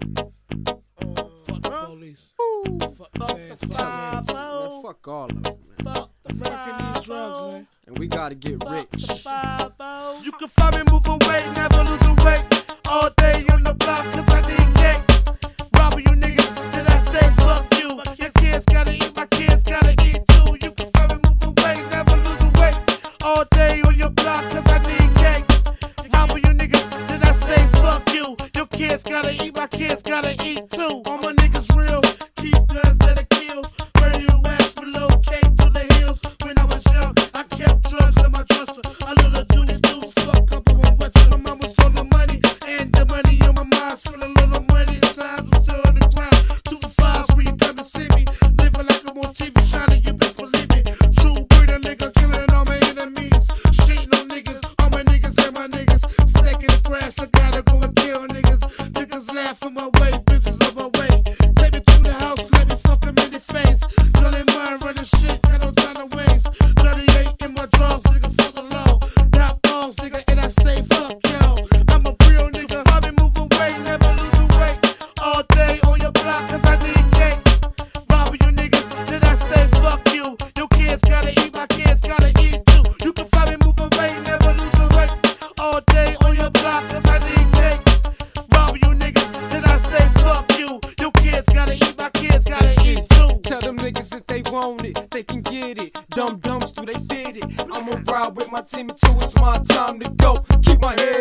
Fuck the police. Fuck the feds. Fuck the Man, man. fuck all of them, man. Fuck America needs drugs, man. And we gotta get rich. You can find me move away, never lose a weight. All day kids gotta eat, my kids gotta eat too. All my niggas real. Keep guns that I kill. Murder your ass with locate to the hills. When I was young, I kept drugs in my dresser. I little deuce deuce. Fuck up on what my mama saw the money. And the money on my mind. Spend a little money. Times was still on the ground. Two fives when you come and see me. Living like I'm on TV. Shining, you best believe it. Tru Breeda nigga. Killing all my enemies. Shitting on niggas. All my niggas and my niggas. Stacking the grass. I gotta cause I need cake. Robbing you niggas, did I say fuck you? Your kids gotta eat, my kids gotta eat too. Tell them niggas if they want it, they can get it. Dumb dumbs do they fit it? I'ma ride with my team until it's my time to go. Keep my head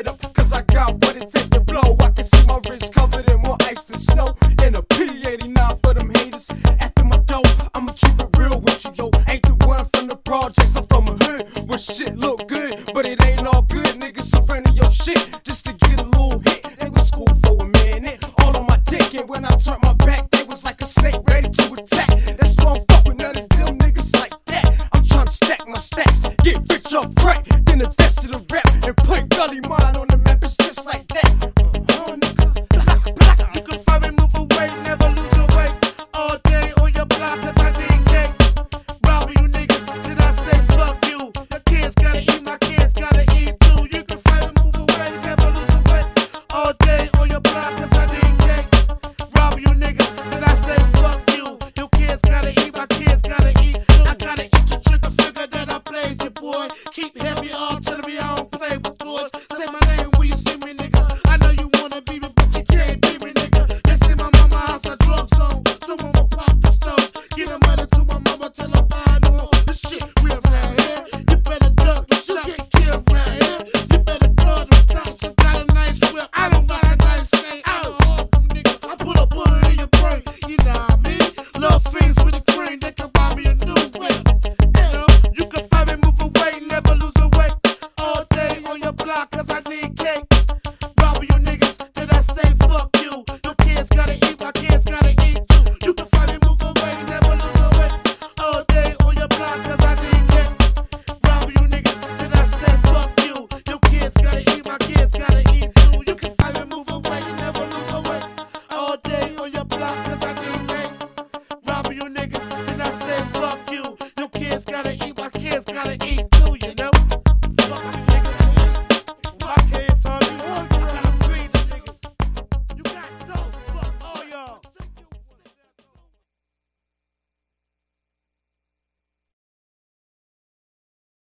shit just to get a little hit. They was cool for a minute, all on my dick, and when I turned my back, they was like a snake ready to attack. That's why I'm fucking none of them niggas like that. I'm trying to stack my stacks, get rich off crack, then invest in the rap and put gully mine on.